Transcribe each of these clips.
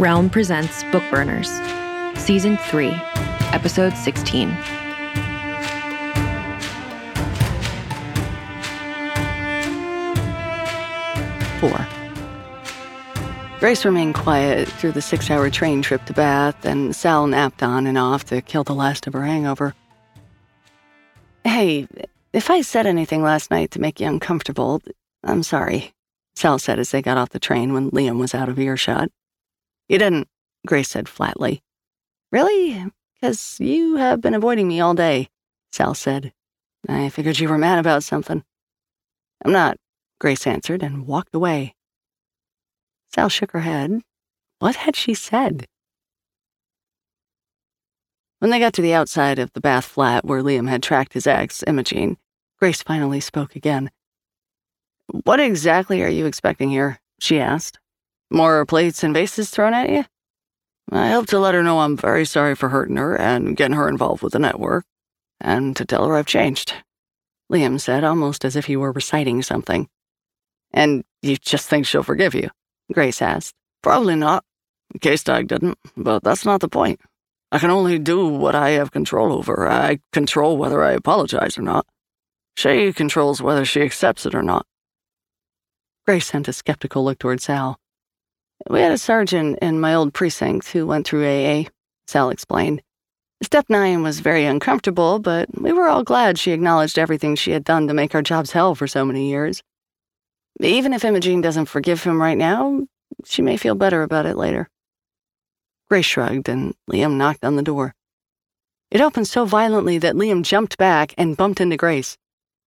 Realm presents Bookburners, Season 3, Episode 16. Four. Grace remained quiet through the six hour train trip to Bath, and Sal napped on and off to kill the last of her hangover. Hey, if I said anything last night to make you uncomfortable, I'm sorry, Sal said as they got off the train when Liam was out of earshot. You didn't, Grace said flatly. Really? Because you have been avoiding me all day, Sal said. I figured you were mad about something. I'm not, Grace answered and walked away. Sal shook her head. What had she said? When they got to the outside of the Bath flat where Liam had tracked his ex, Imogene, Grace finally spoke again. What exactly are you expecting here? she asked. More plates and vases thrown at you? I hope to let her know I'm very sorry for hurting her and getting her involved with the network, and to tell her I've changed. Liam said, almost as if he were reciting something. And you just think she'll forgive you? Grace asked. Probably not. K-Stag didn't, but that's not the point. I can only do what I have control over. I control whether I apologize or not. She controls whether she accepts it or not. Grace sent a skeptical look toward Sal. We had a sergeant in my old precinct who went through AA, Sal explained. Step 9 was very uncomfortable, but we were all glad she acknowledged everything she had done to make our jobs hell for so many years. Even if Imogene doesn't forgive him right now, she may feel better about it later. Grace shrugged, and Liam knocked on the door. It opened so violently that Liam jumped back and bumped into Grace.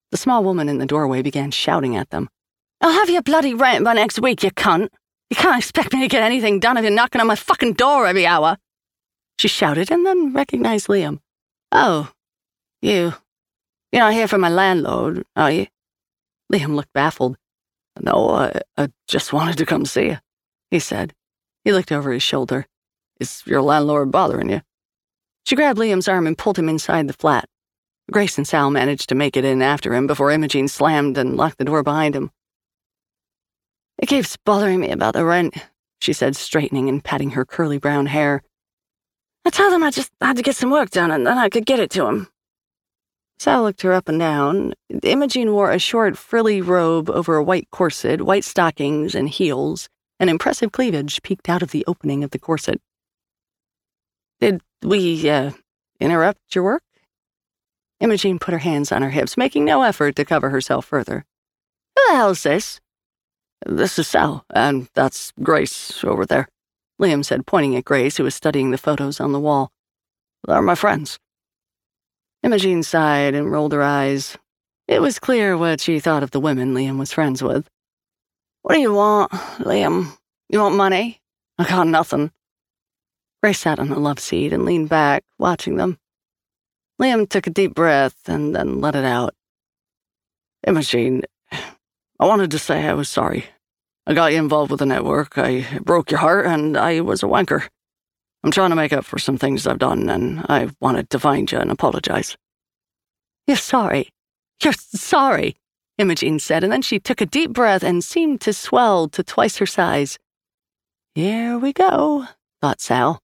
The small woman in the doorway began shouting at them. I'll have you bloody rent by next week, you cunt! You can't expect me to get anything done if you're knocking on my fucking door every hour. She shouted and then recognized Liam. Oh, you. You're not here for my landlord, are you? Liam looked baffled. No, I, I just wanted to come see you, he said. He looked over his shoulder. Is your landlord bothering you? She grabbed Liam's arm and pulled him inside the flat. Grace and Sal managed to make it in after him before Imogene slammed and locked the door behind him. It keeps bothering me about the rent, she said, straightening and patting her curly brown hair. I told him I just had to get some work done and then I could get it to him. Sal looked her up and down. Imogene wore a short, frilly robe over a white corset, white stockings, and heels. An impressive cleavage peeked out of the opening of the corset. Did we, uh, interrupt your work? Imogene put her hands on her hips, making no effort to cover herself further. Who the hell's this? Is Sal, and that's Grace over there, Liam said, pointing at Grace, who was studying the photos on the wall. They're my friends. Imogene sighed and rolled her eyes. It was clear what she thought of the women Liam was friends with. What do you want, Liam? You want money? I got nothing. Grace sat on the love seat and leaned back, watching them. Liam took a deep breath and then let it out. Imogene, I wanted to say I was sorry. I got you involved with the network, I broke your heart, and I was a wanker. I'm trying to make up for some things I've done, and I wanted to find you and apologize. You're sorry. You're sorry, Imogene said, and then she took a deep breath and seemed to swell to twice her size. Here we go, thought Sal.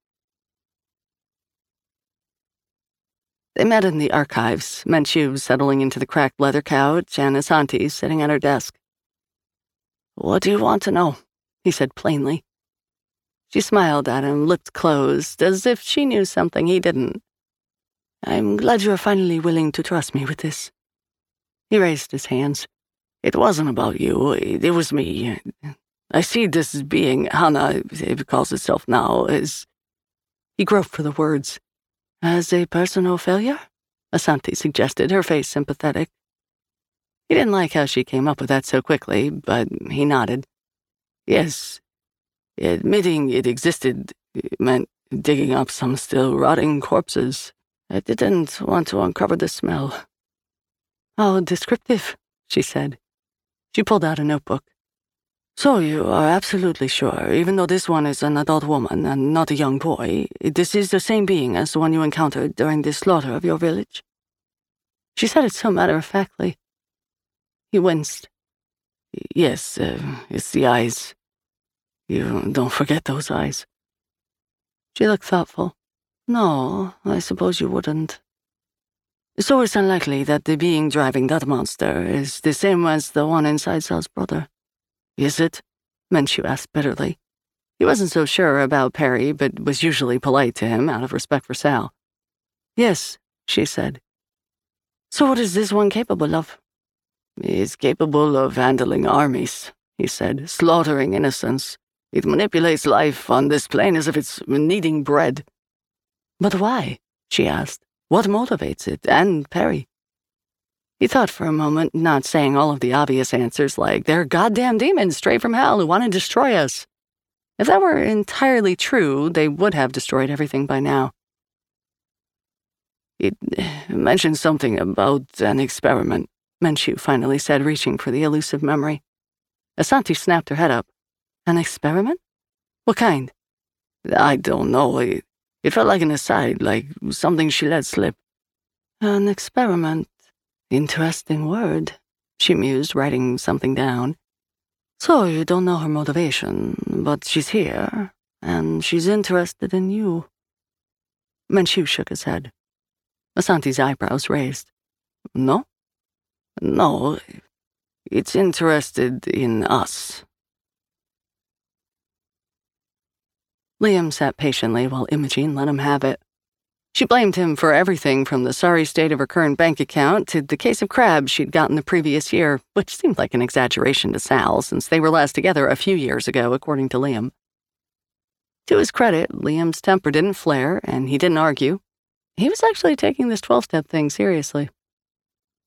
They met in the archives, Menchu settling into the cracked leather couch and Asanti sitting at her desk. What do you want to know? he said plainly. She smiled at him, lips closed, as if she knew something he didn't. I'm glad you are finally willing to trust me with this. He raised his hands. It wasn't about you, it was me. I see this being, Hana, it calls itself now, as. He groped for the words. As a personal failure? Asanti suggested, her face sympathetic. He didn't like how she came up with that so quickly, but he nodded. Yes. Admitting it existed meant digging up some still rotting corpses. I didn't want to uncover the smell. How descriptive, she said. She pulled out a notebook. So you are absolutely sure, even though this one is an adult woman and not a young boy, this is the same being as the one you encountered during the slaughter of your village? She said it so matter of factly. He winced. Yes, uh, it's the eyes. You don't forget those eyes. She looked thoughtful. No, I suppose you wouldn't. So it's unlikely that the being driving that monster is the same as the one inside Sal's brother. Is it? Menchu asked bitterly. He wasn't so sure about Perry, but was usually polite to him out of respect for Sal. Yes, she said. So what is this one capable of? It's capable of handling armies, he said, slaughtering innocents. It manipulates life on this plane as if it's kneading bread. But why? she asked. What motivates it, and Perry? He thought for a moment, not saying all of the obvious answers like, they're goddamn demons straight from hell who want to destroy us. If that were entirely true, they would have destroyed everything by now. It mentioned something about an experiment, Menchu finally said, reaching for the elusive memory. Asanti snapped her head up. An experiment? What kind? I don't know. It, it felt like an aside, like something she let slip. An experiment. Interesting word, she mused, writing something down. So you don't know her motivation, but she's here, and she's interested in you. Menchu shook his head. Asanti's eyebrows raised. No? No, it's interested in us. Liam sat patiently while Imogene let him have it. She blamed him for everything from the sorry state of her current bank account to the case of crabs she'd gotten the previous year, which seemed like an exaggeration to Sal since they were last together a few years ago, according to Liam. To his credit, Liam's temper didn't flare, and he didn't argue. He was actually taking this 12 step thing seriously.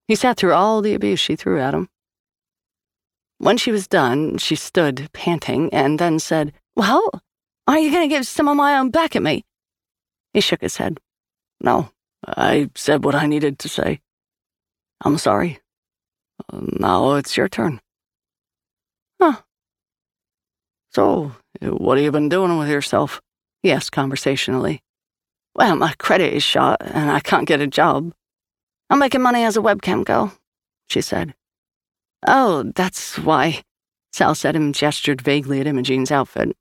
He sat through all the abuse she threw at him. When she was done, she stood, panting, and then said, Well, are you going to give some of my own back at me? He shook his head. No, I said what I needed to say. I'm sorry. Now it's your turn. Huh. So, what have you been doing with yourself? He asked conversationally. Well, my credit is shot, and I can't get a job. I'm making money as a webcam girl, she said. Oh, that's why, Sal said and gestured vaguely at Imogene's outfit.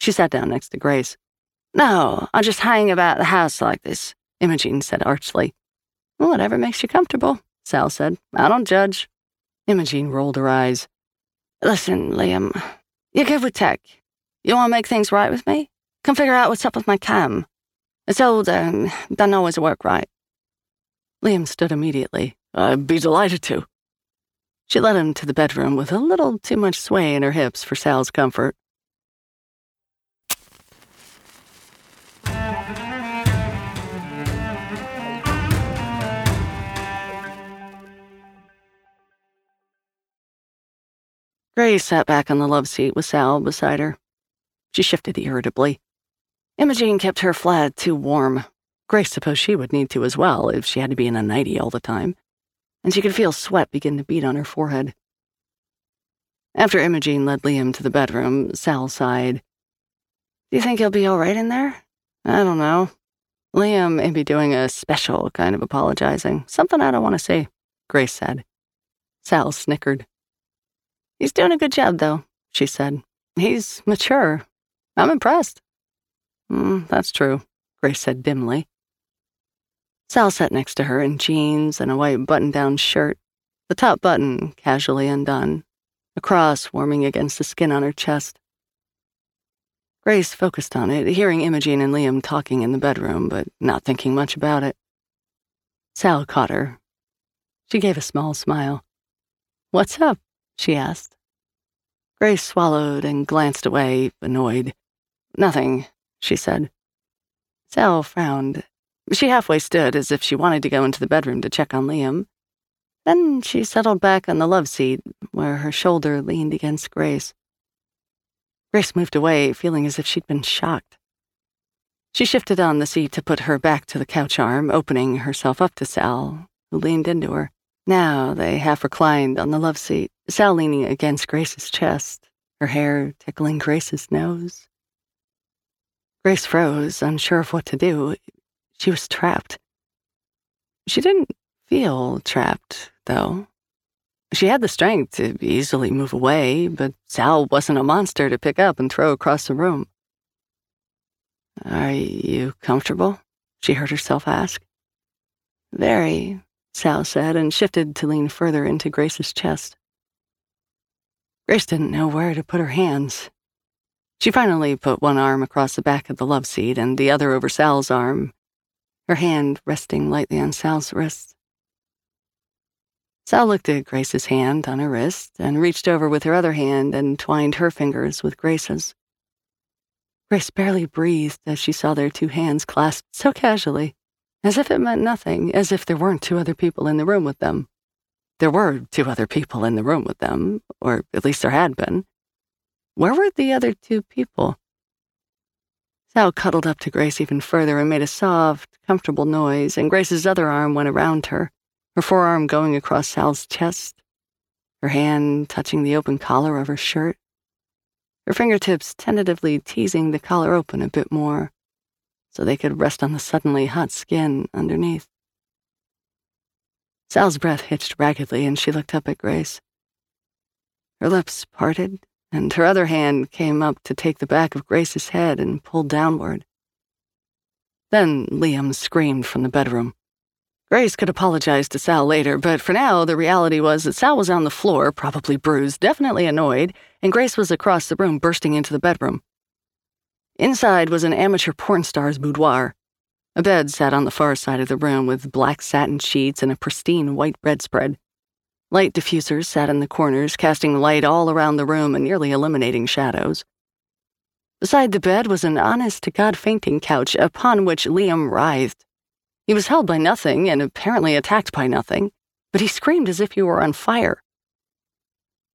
She sat down next to Grace. No, I just hang about the house like this, Imogene said archly. Whatever makes you comfortable, Sal said. I don't judge. Imogene rolled her eyes. Listen, Liam, you're good with tech. You want to make things right with me? Come figure out what's up with my cam. It's old, and doesn't always work right. Liam stood immediately. I'd be delighted to. She led him to the bedroom with a little too much sway in her hips for Sal's comfort. Grace sat back on the love seat with Sal beside her. She shifted irritably. Imogene kept her flat too warm. Grace supposed she would need to as well if she had to be in a nightie all the time, and she could feel sweat begin to beat on her forehead. After Imogene led Liam to the bedroom, Sal sighed. Do you think he'll be all right in there? I don't know. Liam may be doing a special kind of apologizing, something I don't want to see, Grace said. Sal snickered. He's doing a good job, though, she said. He's mature. I'm impressed. Mm, that's true, Grace said dimly. Sal sat next to her in jeans and a white button down shirt, the top button casually undone, a cross warming against the skin on her chest. Grace focused on it, hearing Imogene and Liam talking in the bedroom, but not thinking much about it. Sal caught her. She gave a small smile. What's up? she asked. Grace swallowed and glanced away, annoyed. Nothing, she said. Sal frowned. She halfway stood as if she wanted to go into the bedroom to check on Liam. Then she settled back on the love seat, where her shoulder leaned against Grace. Grace moved away, feeling as if she'd been shocked. She shifted on the seat to put her back to the couch arm, opening herself up to Sal, who leaned into her. Now they half reclined on the love seat, Sal leaning against Grace's chest, her hair tickling Grace's nose. Grace froze, unsure of what to do. She was trapped. She didn't feel trapped, though. She had the strength to easily move away, but Sal wasn't a monster to pick up and throw across the room. Are you comfortable? She heard herself ask. Very, Sal said and shifted to lean further into Grace's chest. Grace didn't know where to put her hands. She finally put one arm across the back of the love seat and the other over Sal's arm, her hand resting lightly on Sal's wrist. Sal looked at Grace's hand on her wrist and reached over with her other hand and twined her fingers with Grace's. Grace barely breathed as she saw their two hands clasped so casually as if it meant nothing, as if there weren't two other people in the room with them. There were two other people in the room with them, or at least there had been. Where were the other two people? Sal cuddled up to Grace even further and made a soft, comfortable noise, and Grace's other arm went around her, her forearm going across Sal's chest, her hand touching the open collar of her shirt, her fingertips tentatively teasing the collar open a bit more so they could rest on the suddenly hot skin underneath. Sal's breath hitched raggedly, and she looked up at Grace. Her lips parted, and her other hand came up to take the back of Grace's head and pull downward. Then Liam screamed from the bedroom. Grace could apologize to Sal later, but for now, the reality was that Sal was on the floor, probably bruised, definitely annoyed, and Grace was across the room, bursting into the bedroom. Inside was an amateur porn star's boudoir. A bed sat on the far side of the room with black satin sheets and a pristine white bedspread. Light diffusers sat in the corners, casting light all around the room and nearly eliminating shadows. Beside the bed was an honest to God fainting couch upon which Liam writhed. He was held by nothing and apparently attacked by nothing, but he screamed as if he were on fire.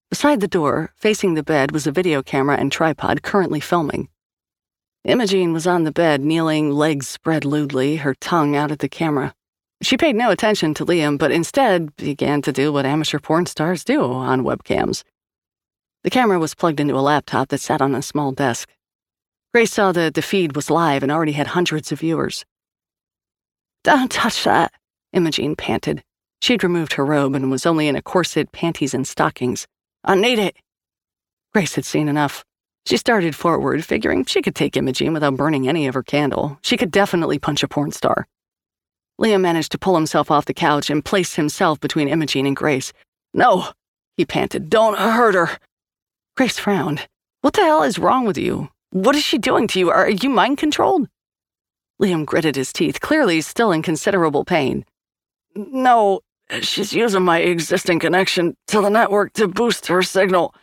Beside the door, facing the bed, was a video camera and tripod currently filming. Imogene was on the bed, kneeling, legs spread lewdly, her tongue out at the camera. She paid no attention to Liam, but instead began to do what amateur porn stars do on webcams. The camera was plugged into a laptop that sat on a small desk. Grace saw that the feed was live and already had hundreds of viewers. Don't touch that, Imogene panted. She'd removed her robe and was only in a corset, panties, and stockings. I need it. Grace had seen enough. She started forward, figuring she could take Imogene without burning any of her candle. She could definitely punch a porn star. Liam managed to pull himself off the couch and place himself between Imogene and Grace. No, he panted. Don't hurt her. Grace frowned. What the hell is wrong with you? What is she doing to you? Are you mind controlled? Liam gritted his teeth, clearly still in considerable pain. No, she's using my existing connection to the network to boost her signal.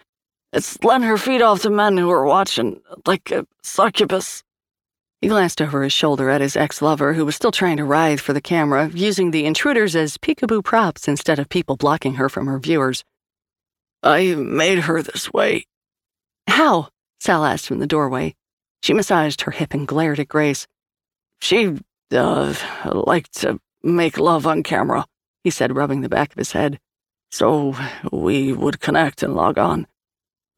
It's letting her feed off the men who are watching, like a succubus. He glanced over his shoulder at his ex lover, who was still trying to writhe for the camera, using the intruders as peekaboo props instead of people blocking her from her viewers. I made her this way. How? Sal asked from the doorway. She massaged her hip and glared at Grace. She uh, like to make love on camera, he said, rubbing the back of his head. So we would connect and log on.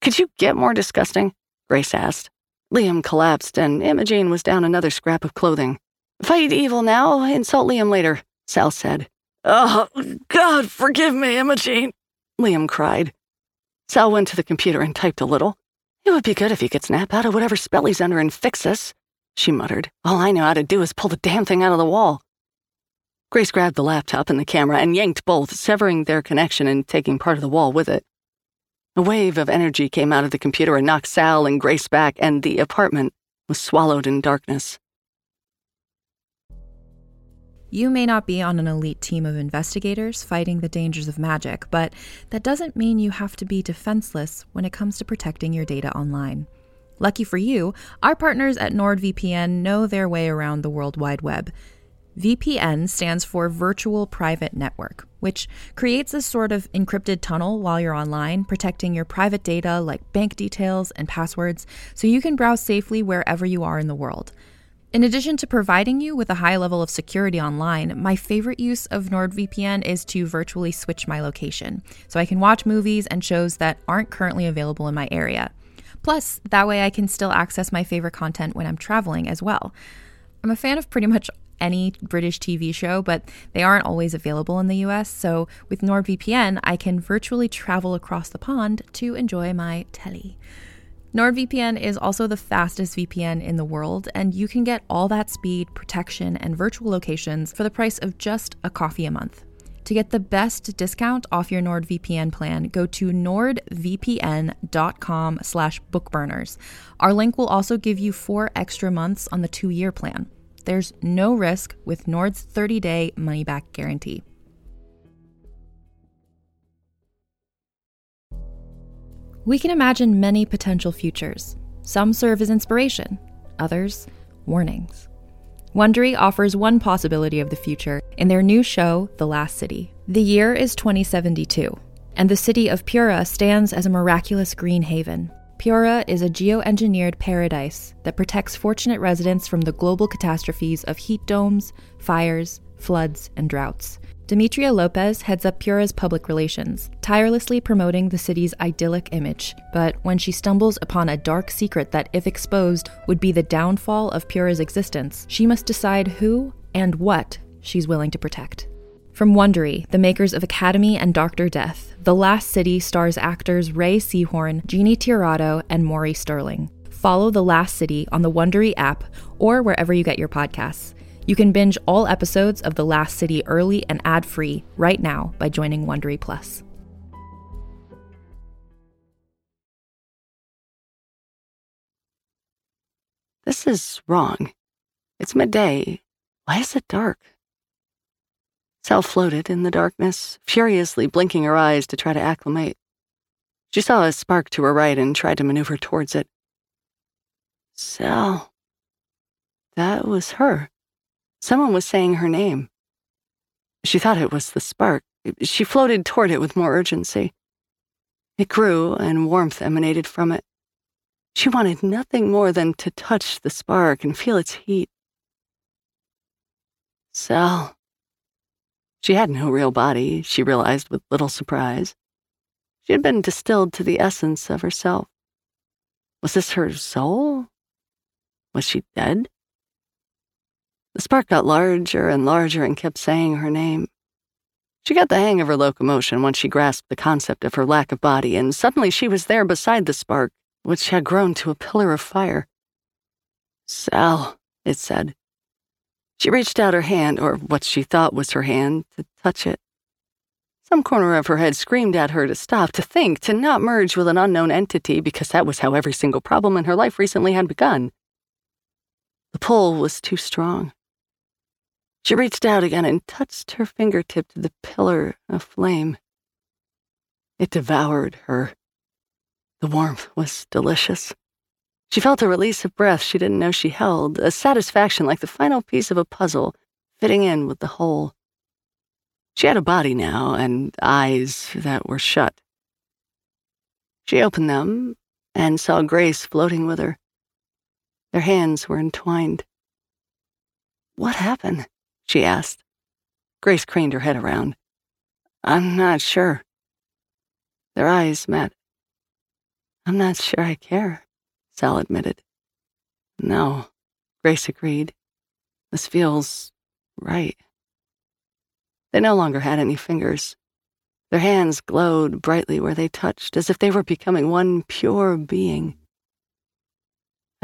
Could you get more disgusting? Grace asked. Liam collapsed, and Imogene was down another scrap of clothing. Fight evil now, insult Liam later, Sal said. Oh, God, forgive me, Imogene, Liam cried. Sal went to the computer and typed a little. It would be good if he could snap out of whatever spell he's under and fix us, she muttered. All I know how to do is pull the damn thing out of the wall. Grace grabbed the laptop and the camera and yanked both, severing their connection and taking part of the wall with it. A wave of energy came out of the computer and knocked Sal and Grace back, and the apartment was swallowed in darkness. You may not be on an elite team of investigators fighting the dangers of magic, but that doesn't mean you have to be defenseless when it comes to protecting your data online. Lucky for you, our partners at NordVPN know their way around the World Wide Web. VPN stands for Virtual Private Network, which creates a sort of encrypted tunnel while you're online, protecting your private data like bank details and passwords so you can browse safely wherever you are in the world. In addition to providing you with a high level of security online, my favorite use of NordVPN is to virtually switch my location so I can watch movies and shows that aren't currently available in my area. Plus, that way I can still access my favorite content when I'm traveling as well. I'm a fan of pretty much any British TV show, but they aren't always available in the US. So with NordVPN, I can virtually travel across the pond to enjoy my telly. NordVPN is also the fastest VPN in the world, and you can get all that speed, protection, and virtual locations for the price of just a coffee a month. To get the best discount off your NordVPN plan, go to nordvpn.com slash bookburners. Our link will also give you four extra months on the two-year plan. There's no risk with Nord's 30-day money-back guarantee. We can imagine many potential futures. Some serve as inspiration, others, warnings. Wondery offers one possibility of the future in their new show, The Last City. The year is 2072, and the city of Pura stands as a miraculous green haven. Pura is a geoengineered paradise that protects fortunate residents from the global catastrophes of heat domes, fires, floods, and droughts. Demetria Lopez heads up Pura's public relations, tirelessly promoting the city's idyllic image. But when she stumbles upon a dark secret that, if exposed, would be the downfall of Pura's existence, she must decide who and what she's willing to protect. From Wondery, the makers of Academy and Doctor Death, The Last City stars actors Rhea Seehorn, Jeannie Tirado, and Maury Sterling. Follow The Last City on the Wondery app or wherever you get your podcasts. You can binge all episodes of The Last City early and ad-free right now by joining Wondery Plus. This is wrong. It's midday. Why is it dark? Sal floated in the darkness, furiously blinking her eyes to try to acclimate. She saw a spark to her right and tried to maneuver towards it. Sal. That was her. Someone was saying her name. She thought it was the spark. She floated toward it with more urgency. It grew, and warmth emanated from it. She wanted nothing more than to touch the spark and feel its heat. Sal. She had no real body, she realized with little surprise. She had been distilled to the essence of herself. Was this her soul? Was she dead? The spark got larger and larger and kept saying her name. She got the hang of her locomotion once she grasped the concept of her lack of body, and suddenly she was there beside the spark, which had grown to a pillar of fire. Sal, it said. She reached out her hand, or what she thought was her hand, to touch it. Some corner of her head screamed at her to stop, to think, to not merge with an unknown entity, because that was how every single problem in her life recently had begun. The pull was too strong. She reached out again and touched her fingertip to the pillar of flame. It devoured her. The warmth was delicious. She felt a release of breath she didn't know she held, a satisfaction like the final piece of a puzzle fitting in with the whole. She had a body now and eyes that were shut. She opened them and saw Grace floating with her. Their hands were entwined. What happened? she asked. Grace craned her head around. I'm not sure. Their eyes met. I'm not sure I care, Sal admitted. No, Grace agreed. This feels right. They no longer had any fingers. Their hands glowed brightly where they touched, as if they were becoming one pure being.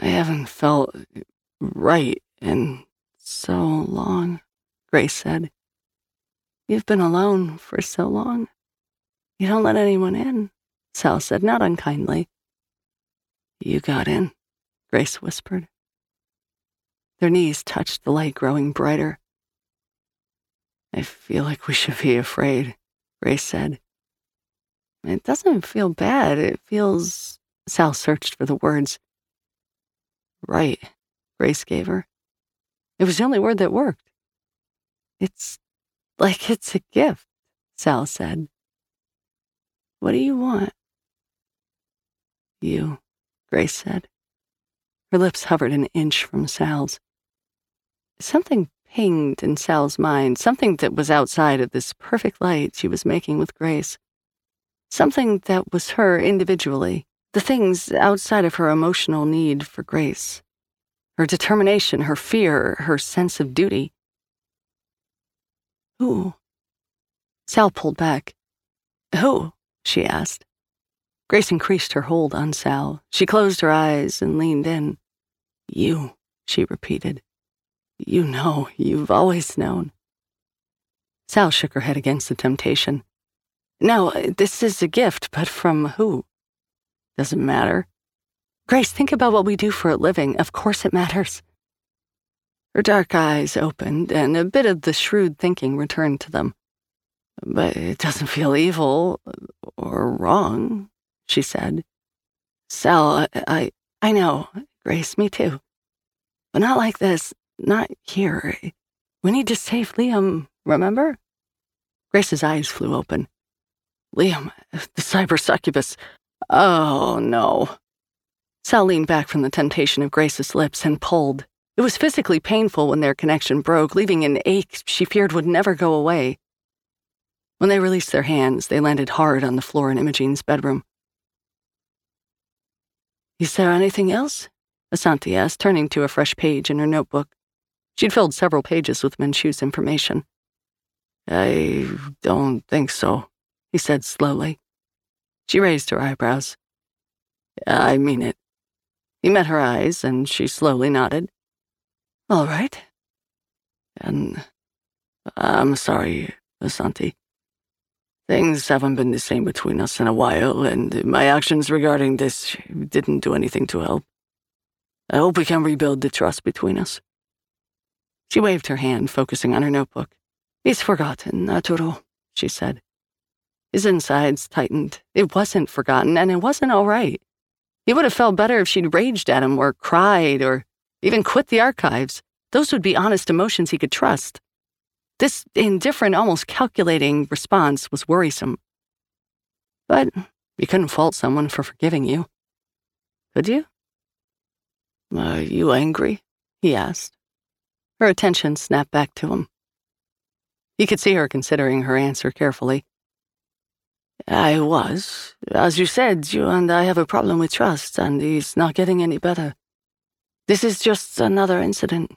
I haven't felt right in so long, Grace said. You've been alone for so long. You don't let anyone in, Sal said, not unkindly. You got in, Grace whispered. Their knees touched the light growing brighter. I feel like we should be afraid, Grace said. It doesn't feel bad. It feels. Sal searched for the words. Right, Grace gave her. It was the only word that worked. It's like it's a gift, Sal said. What do you want? You, Grace said. Her lips hovered an inch from Sal's. Something pinged in Sal's mind, something that was outside of this perfect light she was making with Grace. Something that was her individually, the things outside of her emotional need for Grace. Her determination, her fear, her sense of duty. Who? Sal pulled back. Who? she asked. Grace increased her hold on Sal. She closed her eyes and leaned in. You, she repeated. You know, you've always known. Sal shook her head against the temptation. No, this is a gift, but from who? Doesn't matter. Grace, think about what we do for a living. Of course it matters. Her dark eyes opened, and a bit of the shrewd thinking returned to them. But it doesn't feel evil or wrong, she said. Sal, I, I know, Grace, me too. But not like this, not here. We need to save Liam, remember? Grace's eyes flew open. Liam, the cyber succubus. Oh, no. Sal leaned back from the temptation of Grace's lips and pulled. It was physically painful when their connection broke, leaving an ache she feared would never go away. When they released their hands, they landed hard on the floor in Imogene's bedroom. Is there anything else? Asanti asked, turning to a fresh page in her notebook. She'd filled several pages with Menchu's information. I don't think so, he said slowly. She raised her eyebrows. I mean it. He met her eyes, and she slowly nodded. All right. And I'm sorry, Asanti. Things haven't been the same between us in a while, and my actions regarding this didn't do anything to help. I hope we can rebuild the trust between us. She waved her hand, focusing on her notebook. He's forgotten, Arturo, she said. His insides tightened. It wasn't forgotten, and it wasn't all right. He would have felt better if she'd raged at him, or cried, or even quit the archives. Those would be honest emotions he could trust. This indifferent, almost calculating response was worrisome. But you couldn't fault someone for forgiving you. Could you? Are you angry? he asked. Her attention snapped back to him. He could see her considering her answer carefully. I was. As you said, you and I have a problem with trust, and he's not getting any better. This is just another incident.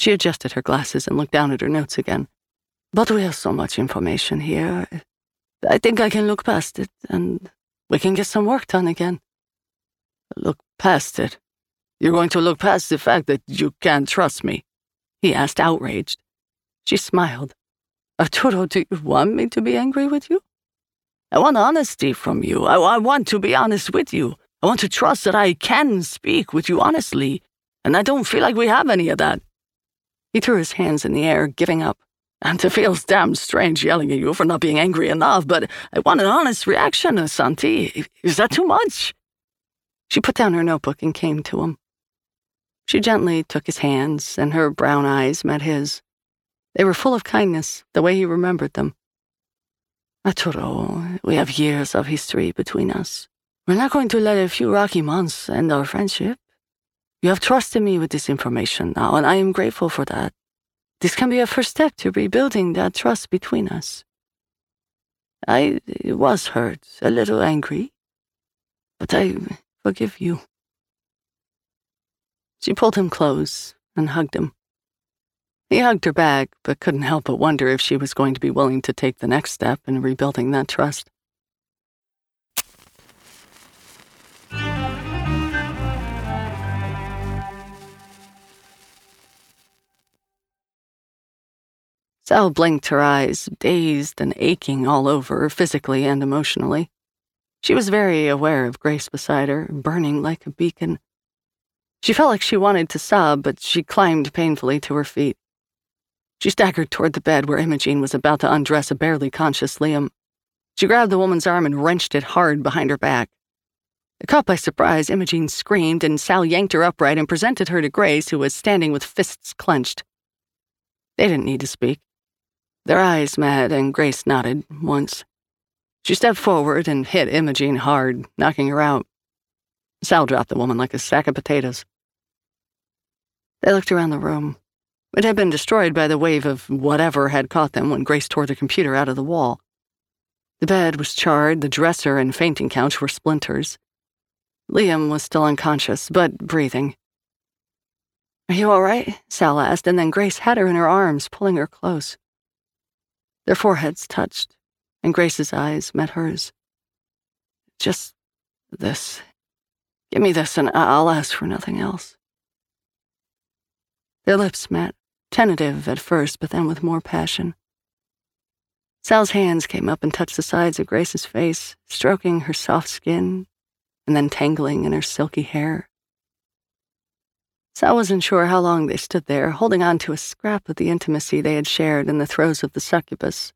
She adjusted her glasses and looked down at her notes again. But we have so much information here. I think I can look past it, and we can get some work done again. Look past it? You're going to look past the fact that you can't trust me? He asked, outraged. She smiled. Arturo, do you want me to be angry with you? I want honesty from you. I, I want to be honest with you. I want to trust that I can speak with you honestly, and I don't feel like we have any of that. He threw his hands in the air, giving up. And it feels damn strange yelling at you for not being angry enough, but I want an honest reaction, Asanti. Is that too much? She put down her notebook and came to him. She gently took his hands, and her brown eyes met his. They were full of kindness, the way he remembered them. Arturo, we have years of history between us. We're not going to let a few rocky months end our friendship. You have trusted me with this information now, and I am grateful for that. This can be a first step to rebuilding that trust between us. I was hurt, a little angry, but I forgive you. She pulled him close and hugged him. He hugged her back, but couldn't help but wonder if she was going to be willing to take the next step in rebuilding that trust. Sal blinked her eyes, dazed and aching all over, physically and emotionally. She was very aware of Grace beside her, burning like a beacon. She felt like she wanted to sob, but she climbed painfully to her feet. She staggered toward the bed where Imogene was about to undress a barely conscious Liam. Um, she grabbed the woman's arm and wrenched it hard behind her back. Caught by surprise, Imogene screamed, and Sal yanked her upright and presented her to Grace, who was standing with fists clenched. They didn't need to speak. Their eyes met, and Grace nodded once. She stepped forward and hit Imogene hard, knocking her out. Sal dropped the woman like a sack of potatoes. They looked around the room. It had been destroyed by the wave of whatever had caught them when Grace tore the computer out of the wall. The bed was charred, the dresser and fainting couch were splinters. Liam was still unconscious, but breathing. Are you all right? Sal asked, and then Grace had her in her arms, pulling her close. Their foreheads touched, and Grace's eyes met hers. Just this. Give me this, and I'll ask for nothing else. Their lips met, tentative at first, but then with more passion. Sal's hands came up and touched the sides of Grace's face, stroking her soft skin and then tangling in her silky hair. Sal wasn't sure how long they stood there, holding on to a scrap of the intimacy they had shared in the throes of the succubus.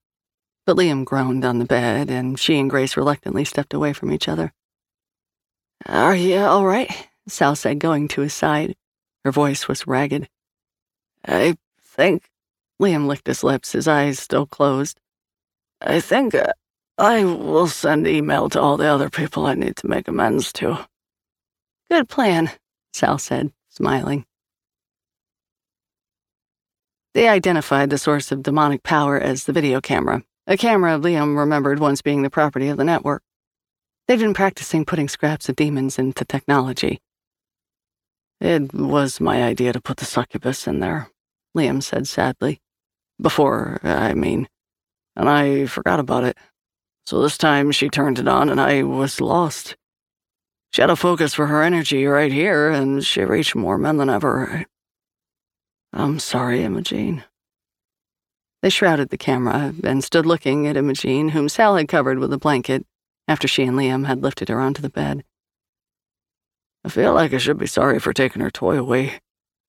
But Liam groaned on the bed, and she and Grace reluctantly stepped away from each other. Are you all right? Sal said, going to his side. Her voice was ragged. I think. Liam licked his lips, his eyes still closed. I think uh, I will send email to all the other people I need to make amends to. Good plan, Sal said, smiling. They identified the source of demonic power as the video camera, a camera Liam remembered once being the property of the network. They'd been practicing putting scraps of demons into technology. It was my idea to put the succubus in there, Liam said sadly. Before, I mean. And I forgot about it. So this time she turned it on and I was lost. She had a focus for her energy right here, and she reached more men than ever. I'm sorry, Imogene. They shrouded the camera and stood looking at Imogene, whom Sal had covered with a blanket after she and Liam had lifted her onto the bed. I feel like I should be sorry for taking her toy away.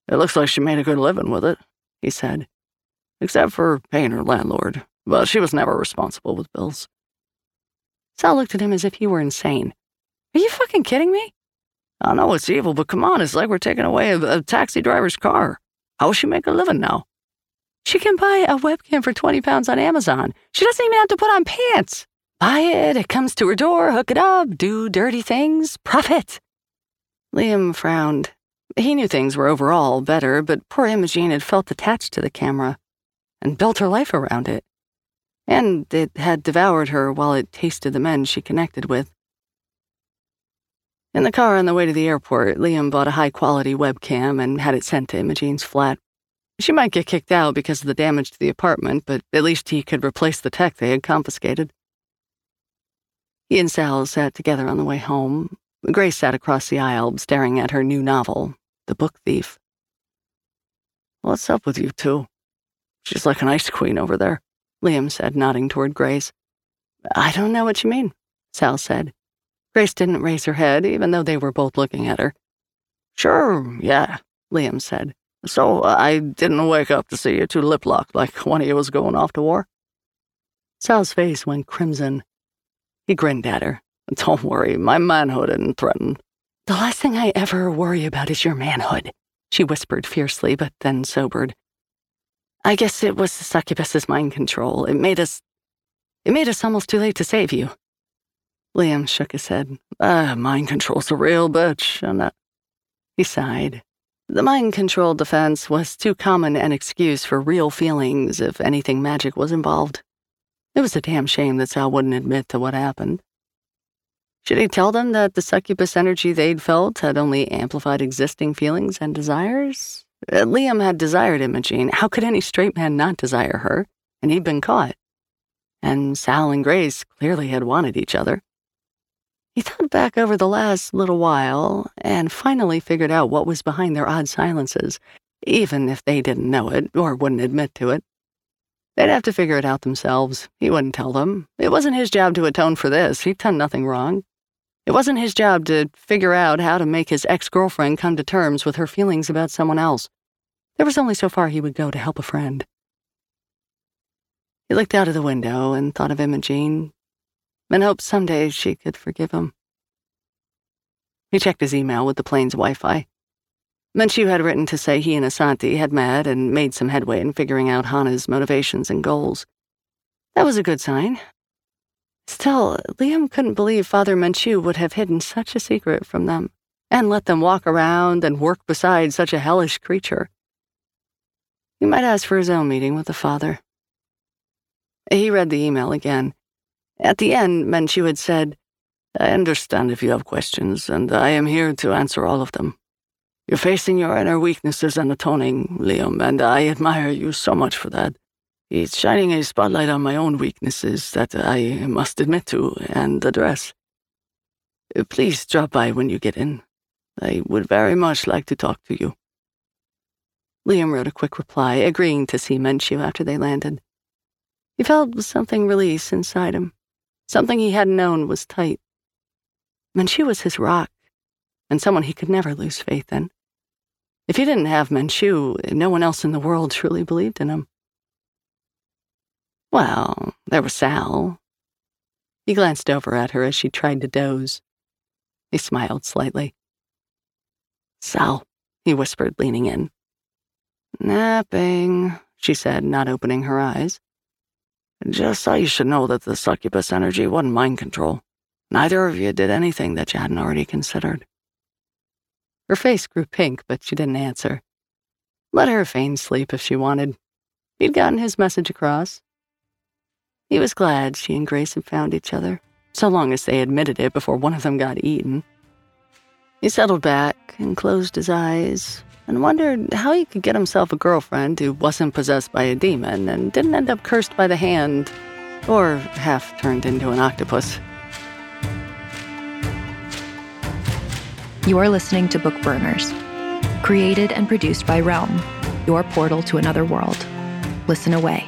It looks like she made a good living with it he said, except for paying her landlord, but she was never responsible with bills. Sal looked at him as if he were insane. Are you fucking kidding me? I know it's evil, but come on, it's like we're taking away a, a taxi driver's car. How will she make a living now? She can buy a webcam for 20 pounds on Amazon. She doesn't even have to put on pants. Buy it, it comes to her door, hook it up, do dirty things, profit. Liam frowned. He knew things were overall better, but poor Imogene had felt attached to the camera and built her life around it. And it had devoured her while it tasted the men she connected with. In the car on the way to the airport, Liam bought a high quality webcam and had it sent to Imogene's flat. She might get kicked out because of the damage to the apartment, but at least he could replace the tech they had confiscated. He and Sal sat together on the way home. Grace sat across the aisle, staring at her new novel, the book thief. What's up with you two? She's like an ice queen over there, Liam said, nodding toward Grace. I don't know what you mean, Sal said. Grace didn't raise her head, even though they were both looking at her. Sure, yeah, Liam said. So uh, I didn't wake up to see you two lip locked like one of you was going off to war? Sal's face went crimson. He grinned at her. Don't worry, my manhood isn't threatened. The last thing I ever worry about is your manhood, she whispered fiercely, but then sobered. I guess it was the succubus's mind control. It made us. It made us almost too late to save you. Liam shook his head. Ah, mind control's a real bitch, and uh, he sighed. The mind control defense was too common an excuse for real feelings if anything magic was involved. It was a damn shame that Sal wouldn't admit to what happened. Should he tell them that the succubus energy they'd felt had only amplified existing feelings and desires? Uh, Liam had desired Imogene. How could any straight man not desire her? And he'd been caught. And Sal and Grace clearly had wanted each other. He thought back over the last little while and finally figured out what was behind their odd silences, even if they didn't know it or wouldn't admit to it. They'd have to figure it out themselves. He wouldn't tell them. It wasn't his job to atone for this. He'd done nothing wrong. It wasn't his job to figure out how to make his ex girlfriend come to terms with her feelings about someone else. There was only so far he would go to help a friend. He looked out of the window and thought of Imogene, and hoped someday she could forgive him. He checked his email with the plane's Wi Fi. Menchu had written to say he and Asanti had met and made some headway in figuring out Hana's motivations and goals. That was a good sign. Still, Liam couldn't believe Father Menchu would have hidden such a secret from them and let them walk around and work beside such a hellish creature. He might ask for his own meeting with the father. He read the email again. At the end, Menchu had said, I understand if you have questions, and I am here to answer all of them. You're facing your inner weaknesses and atoning, Liam, and I admire you so much for that. It's shining a spotlight on my own weaknesses that I must admit to and address. Please drop by when you get in. I would very much like to talk to you. Liam wrote a quick reply, agreeing to see Menchu after they landed. He felt something release inside him. Something he hadn't known was tight. Menchu was his rock, and someone he could never lose faith in. If he didn't have Menchu, no one else in the world truly believed in him. Well, there was Sal. He glanced over at her as she tried to doze. He smiled slightly. Sal, he whispered, leaning in. Napping, she said, not opening her eyes. Just so you should know that the succubus energy wasn't mind control. Neither of you did anything that you hadn't already considered. Her face grew pink, but she didn't answer. Let her feign sleep if she wanted. He'd gotten his message across. He was glad she and Grace had found each other, so long as they admitted it before one of them got eaten. He settled back and closed his eyes, and wondered how he could get himself a girlfriend who wasn't possessed by a demon and didn't end up cursed by the hand or half turned into an octopus. You are listening to Bookburners, created and produced by Realm, your portal to another world. Listen away.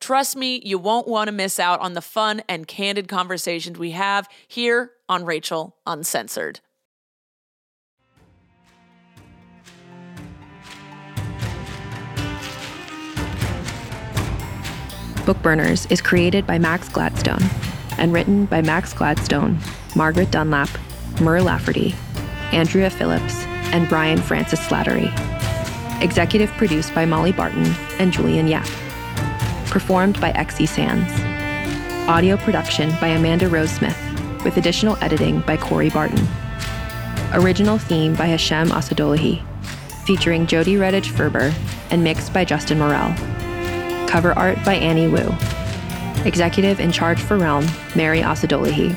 Trust me, you won't want to miss out on the fun and candid conversations we have here on Rachel Uncensored. Bookburners is created by Max Gladstone and written by Max Gladstone, Margaret Dunlap, Mur Lafferty, Andrea Phillips, and Brian Francis Slattery. Executive produced by Molly Barton and Julian Yap. Performed by XE Sands. Audio production by Amanda Rose Smith, with additional editing by Corey Barton. Original theme by Hashem Assadullahi, featuring Jody Redhage Ferber and mixed by Justin Morel. Cover art by Annie Wu. Executive in charge for Realm, Mary Asadolahi.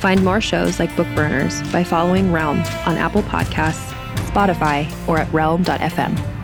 Find more shows like Bookburners by following Realm on Apple Podcasts, Spotify, or at realm.fm.